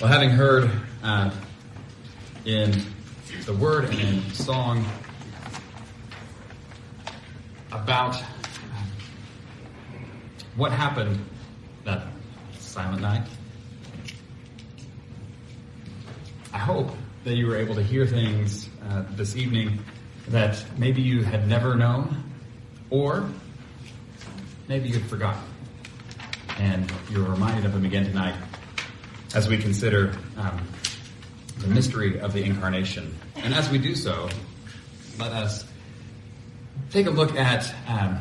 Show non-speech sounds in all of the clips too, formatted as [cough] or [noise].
Well, having heard uh, in the word and in song about what happened that silent night, I hope that you were able to hear things uh, this evening that maybe you had never known, or maybe you'd forgotten. And you're reminded of them again tonight as we consider um, the mystery of the incarnation. And as we do so, let us take a look at um,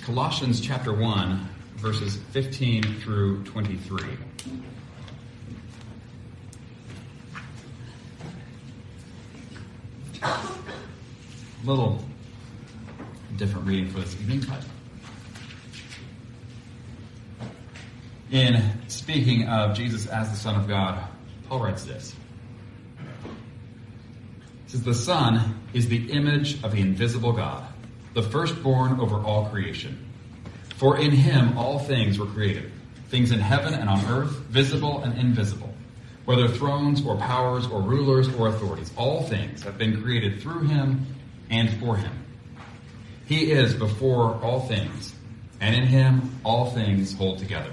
Colossians chapter 1, verses 15 through 23. A little different reading for this evening, but in speaking of Jesus as the Son of God, Paul writes this. He says, The Son is the image of the invisible God, the firstborn over all creation. For in him all things were created, things in heaven and on earth, visible and invisible, whether thrones or powers or rulers or authorities. All things have been created through him and for him. He is before all things, and in him all things hold together.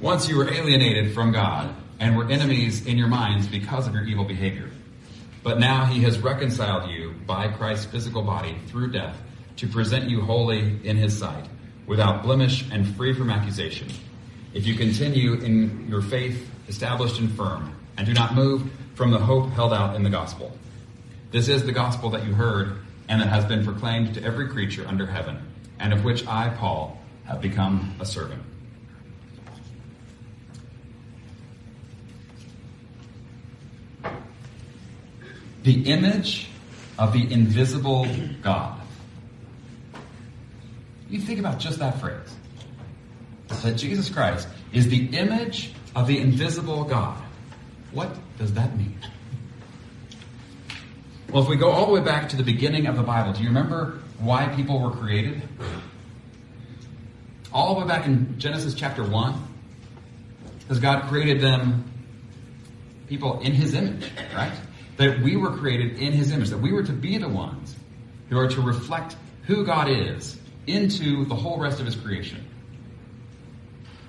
once you were alienated from God and were enemies in your minds because of your evil behavior. But now he has reconciled you by Christ's physical body through death to present you holy in his sight, without blemish and free from accusation. If you continue in your faith, established and firm, and do not move from the hope held out in the gospel. This is the gospel that you heard and that has been proclaimed to every creature under heaven, and of which I, Paul, have become a servant. The image of the invisible God. You think about just that phrase. That Jesus Christ is the image of the invisible God. What does that mean? Well, if we go all the way back to the beginning of the Bible, do you remember why people were created? All the way back in Genesis chapter 1, because God created them, people in His image, right? That we were created in His image, that we were to be the ones who are to reflect who God is into the whole rest of His creation.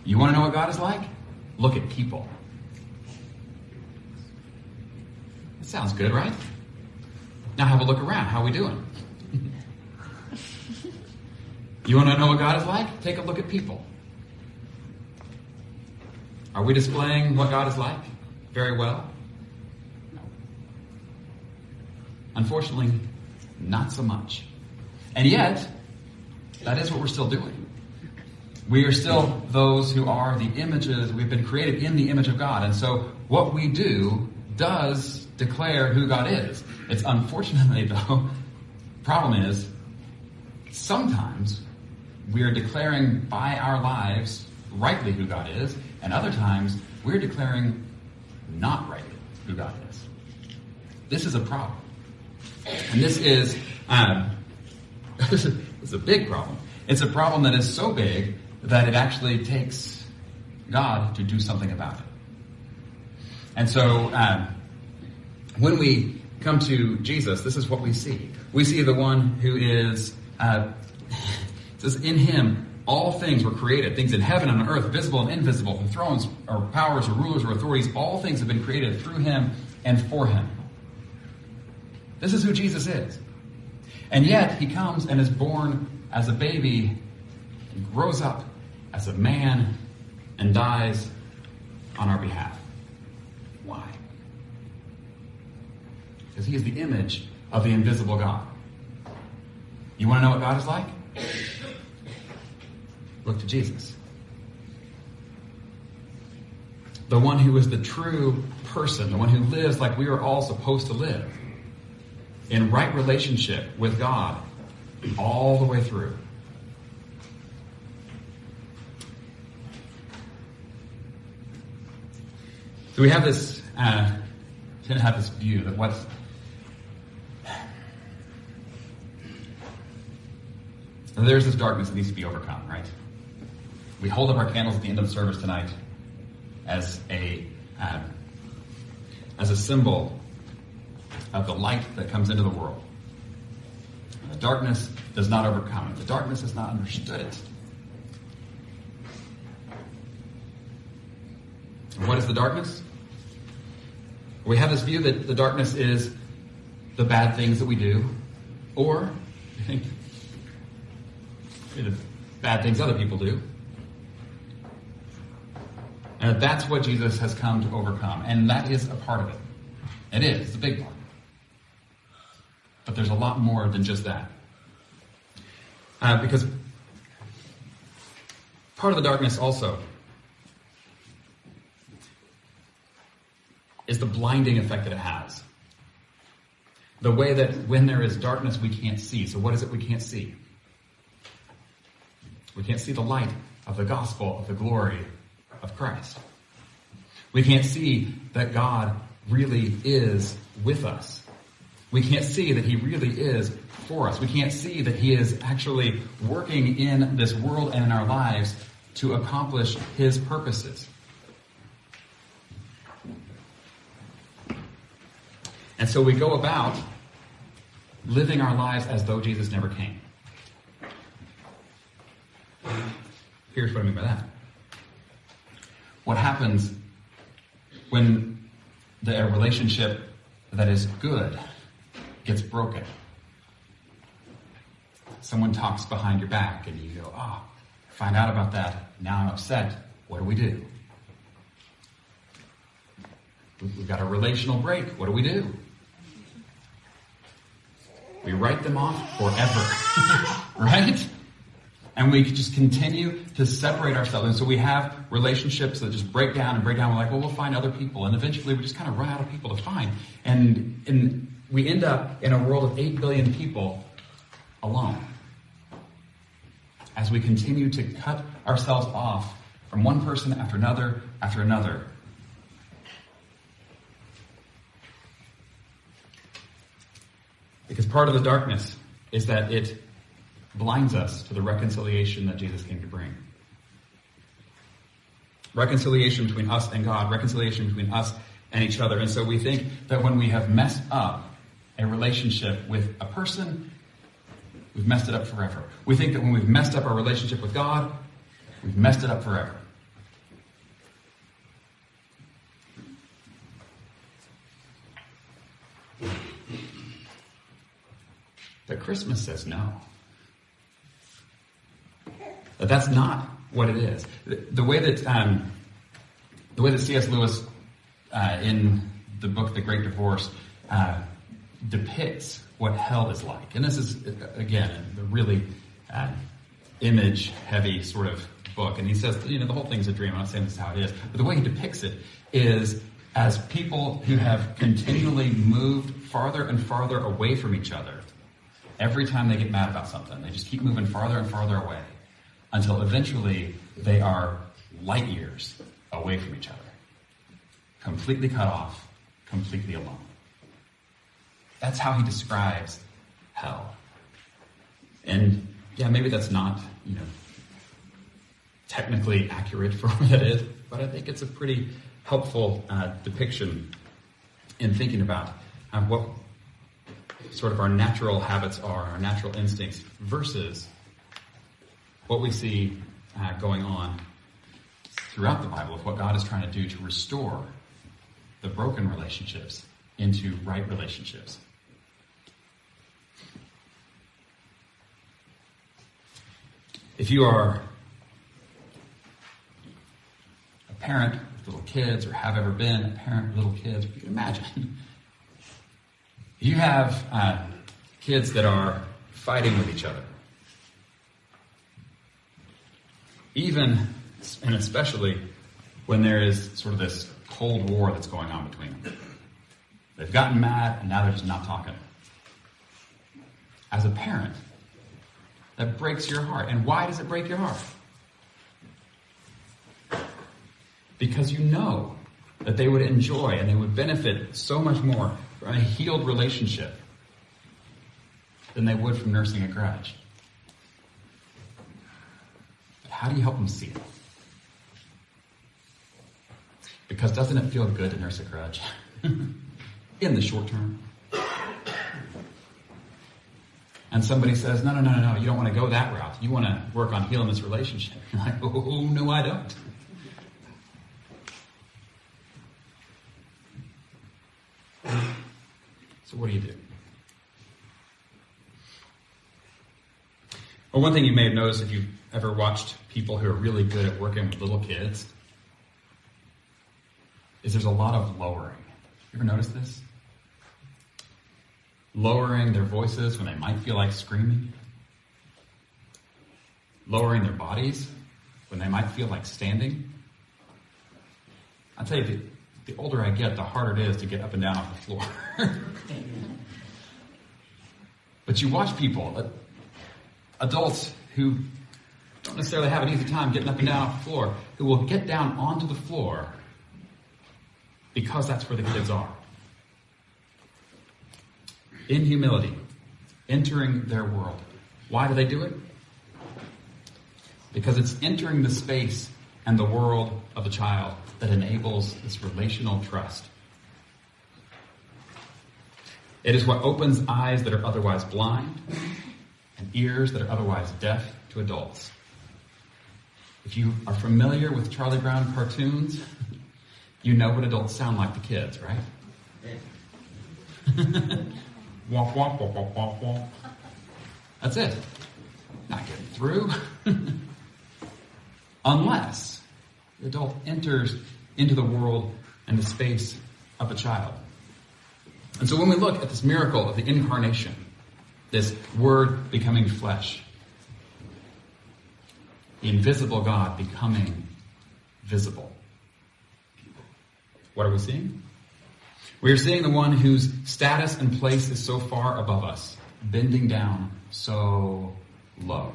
You want to know what God is like? Look at people. That sounds good, right? Now have a look around. How are we doing? [laughs] you want to know what God is like? Take a look at people. Are we displaying what God is like very well? No. Unfortunately, not so much. And yet, that is what we're still doing. We are still those who are the images, we've been created in the image of God. And so what we do does declare who God is. It's unfortunately, [laughs] though, problem is sometimes we are declaring by our lives rightly who God is, and other times we're declaring not rightly who God is. This is a problem. And this is, um, [laughs] is a big problem. It's a problem that is so big that it actually takes God to do something about it. And so, um, when we come to Jesus, this is what we see. We see the one who is, uh, [laughs] says, in him all things were created, things in heaven and on earth, visible and invisible, the thrones or powers or rulers or authorities, all things have been created through him and for him. This is who Jesus is. And yet, he comes and is born as a baby, and grows up as a man, and dies on our behalf. Why? Because he is the image of the invisible God. You want to know what God is like? Look to Jesus. the one who is the true person, the one who lives like we are all supposed to live, in right relationship with God all the way through. So we have this, uh, tend to have this view that what's there's this darkness that needs to be overcome, right? We hold up our candles at the end of the service tonight as a uh, as a symbol of the light that comes into the world. And the darkness does not overcome it. The darkness has not understood it. What is the darkness? We have this view that the darkness is the bad things that we do, or [laughs] the bad things other people do. And that's what Jesus has come to overcome. And that is a part of it. It is. It's a big part. But there's a lot more than just that. Uh, because part of the darkness also is the blinding effect that it has. The way that when there is darkness, we can't see. So, what is it we can't see? We can't see the light of the gospel of the glory of Christ. We can't see that God really is with us. We can't see that He really is for us. We can't see that He is actually working in this world and in our lives to accomplish His purposes. And so we go about living our lives as though Jesus never came. Here's what I mean by that. What happens when the relationship that is good gets broken? Someone talks behind your back and you go, oh, find out about that. Now I'm upset. What do we do? We've got a relational break. What do we do? We write them off forever. [laughs] right? And we just continue to separate ourselves. And so we have relationships that just break down and break down. We're like, well, we'll find other people. And eventually we just kind of run out of people to find. And, and we end up in a world of 8 billion people alone. As we continue to cut ourselves off from one person after another after another. Because part of the darkness is that it blinds us to the reconciliation that Jesus came to bring. Reconciliation between us and God, reconciliation between us and each other. And so we think that when we have messed up a relationship with a person, we've messed it up forever. We think that when we've messed up our relationship with God, we've messed it up forever. But Christmas says no. That that's not what it is. The, way that um, the way that C.S. Lewis uh, in the book The Great Divorce uh, depicts what hell is like, and this is again a really uh, image-heavy sort of book. And he says, you know, the whole thing's a dream. I'm not saying this is how it is, but the way he depicts it is as people who have continually moved farther and farther away from each other every time they get mad about something. They just keep moving farther and farther away until eventually they are light years away from each other. Completely cut off, completely alone. That's how he describes hell. And yeah, maybe that's not, you know, technically accurate for [laughs] what it is, but I think it's a pretty helpful uh, depiction in thinking about uh, what sort of our natural habits are, our natural instincts, versus what we see uh, going on throughout the Bible of what God is trying to do to restore the broken relationships into right relationships. If you are a parent with little kids or have ever been a parent with little kids, you can imagine. [laughs] You have uh, kids that are fighting with each other even and especially when there is sort of this cold war that's going on between them. They've gotten mad and now they're just not talking. As a parent, that breaks your heart. And why does it break your heart? Because you know that they would enjoy and they would benefit so much more from a healed relationship than they would from nursing a grudge. But how do you help them see it? Because doesn't it feel good to nurse a grudge? [laughs] In the short term. And somebody says, no, no, no, no, no, you don't want to go that route. You want to work on healing this relationship. [laughs] You're like, oh, oh, no, I don't. So what do you do? Well, one thing you may have noticed if you've ever watched people who are really good at working with little kids is there's a lot of lowering. You ever notice this? Lowering their voices when they might feel like screaming. Lowering their bodies when they might feel like standing. I tell you, the, the older I get, the harder it is to get up and down off the floor. [laughs] but you watch people, uh, adults who don't necessarily have an easy time getting up and down off the floor, who will get down onto the floor because that's where the kids are. In humility, entering their world. Why do they do it? Because it's entering the space and the world of the child that enables this relational trust. It is what opens eyes that are otherwise blind and ears that are otherwise deaf to adults. If you are familiar with Charlie Brown cartoons, you know what adults sound like to kids, right? [laughs] womp, womp, womp, womp, womp, womp. That's it. Not getting through. [laughs] Unless the adult enters into the world and the space of a child. And so when we look at this miracle of the incarnation, this word becoming flesh, the invisible God becoming visible, what are we seeing? We are seeing the one whose status and place is so far above us, bending down so low,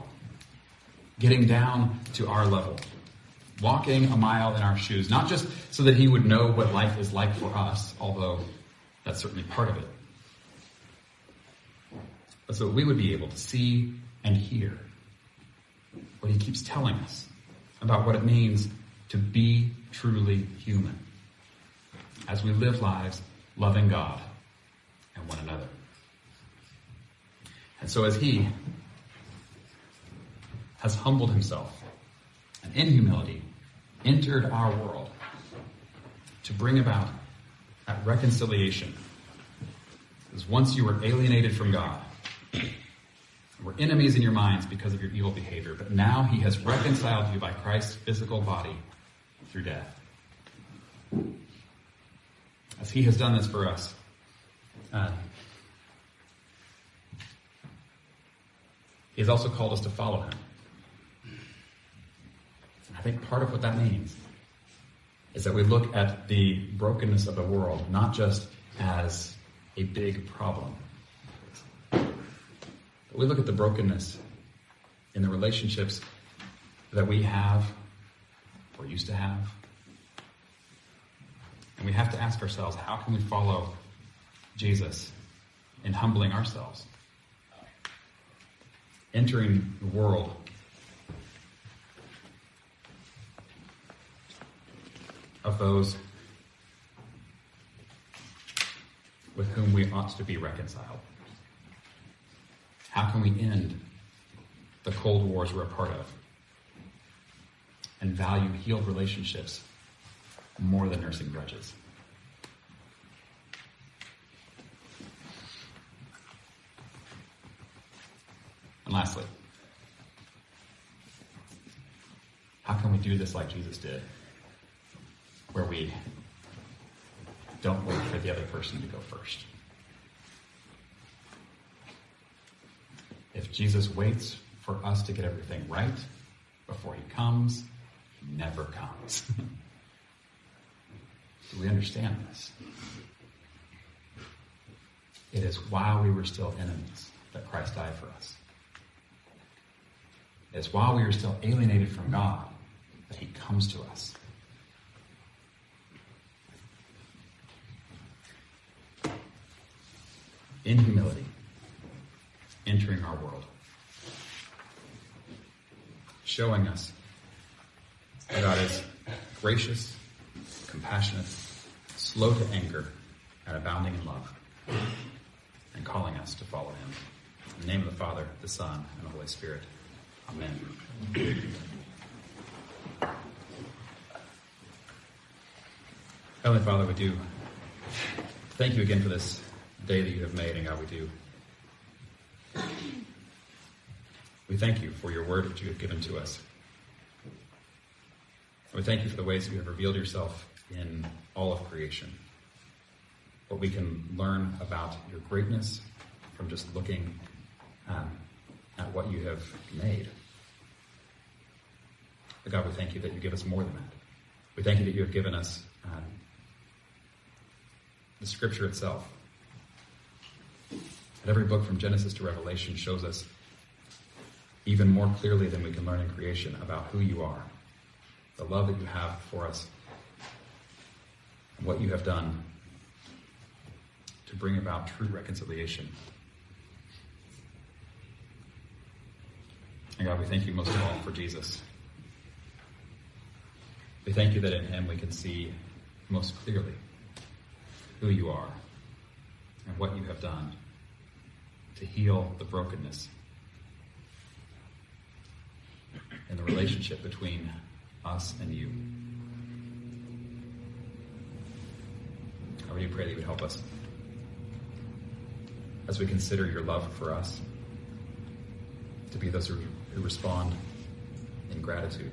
getting down to our level, walking a mile in our shoes, not just so that he would know what life is like for us, although that's certainly part of it, but so we would be able to see and hear what he keeps telling us about what it means to be truly human as we live lives loving God and one another. And so as he has humbled himself and in humility entered our world to bring about that reconciliation. Because once you were alienated from God, were enemies in your minds because of your evil behavior, but now he has reconciled you by Christ's physical body through death as he has done this for us. Uh, he has also called us to follow him. And I think part of what that means is that we look at the brokenness of the world not just as a big problem, but we look at the brokenness in the relationships that we have or used to have and we have to ask ourselves, how can we follow Jesus in humbling ourselves? Entering the world of those with whom we ought to be reconciled. How can we end the Cold Wars we're a part of and value healed relationships more than nursing grudges. And lastly, how can we do this like Jesus did? Where we don't wait for the other person to go first. If Jesus waits for us to get everything right before he comes, he never comes. [laughs] Do we understand this? It is while we were still enemies that Christ died for us. It's while we were still alienated from God that he comes to us. In humility, entering our world, showing us that God is gracious, compassionate, slow to anger, and abounding in love, and calling us to follow him. In the name of the Father, the Son, and the Holy Spirit. Amen. Heavenly Father, we do thank you again for this day that you have made, and God, we do. We thank you for your word which you have given to us. We thank you for the ways you have revealed yourself in all of creation. What we can learn about your greatness from just looking um, at what you have made. But God, we thank you that you give us more than that. We thank you that you have given us um, the scripture itself. And every book from Genesis to Revelation shows us even more clearly than we can learn in creation about who you are, the love that you have for us, what you have done to bring about true reconciliation. And God, we thank you most of all for Jesus. We thank you that in him we can see most clearly who you are and what you have done to heal the brokenness in the relationship between us and you. Really pray that you would help us as we consider your love for us to be those who, respond in gratitude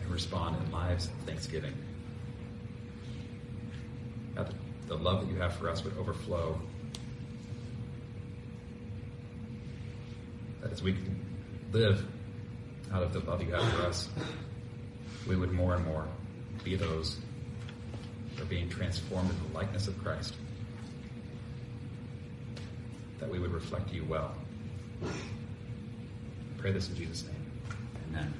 and respond in lives of thanksgiving. God, the love that you have for us would overflow. That as we live out of the love you have for us, we would more and more be those are being transformed in the likeness of Christ. That we would reflect you well. I pray this in Jesus' name. Amen.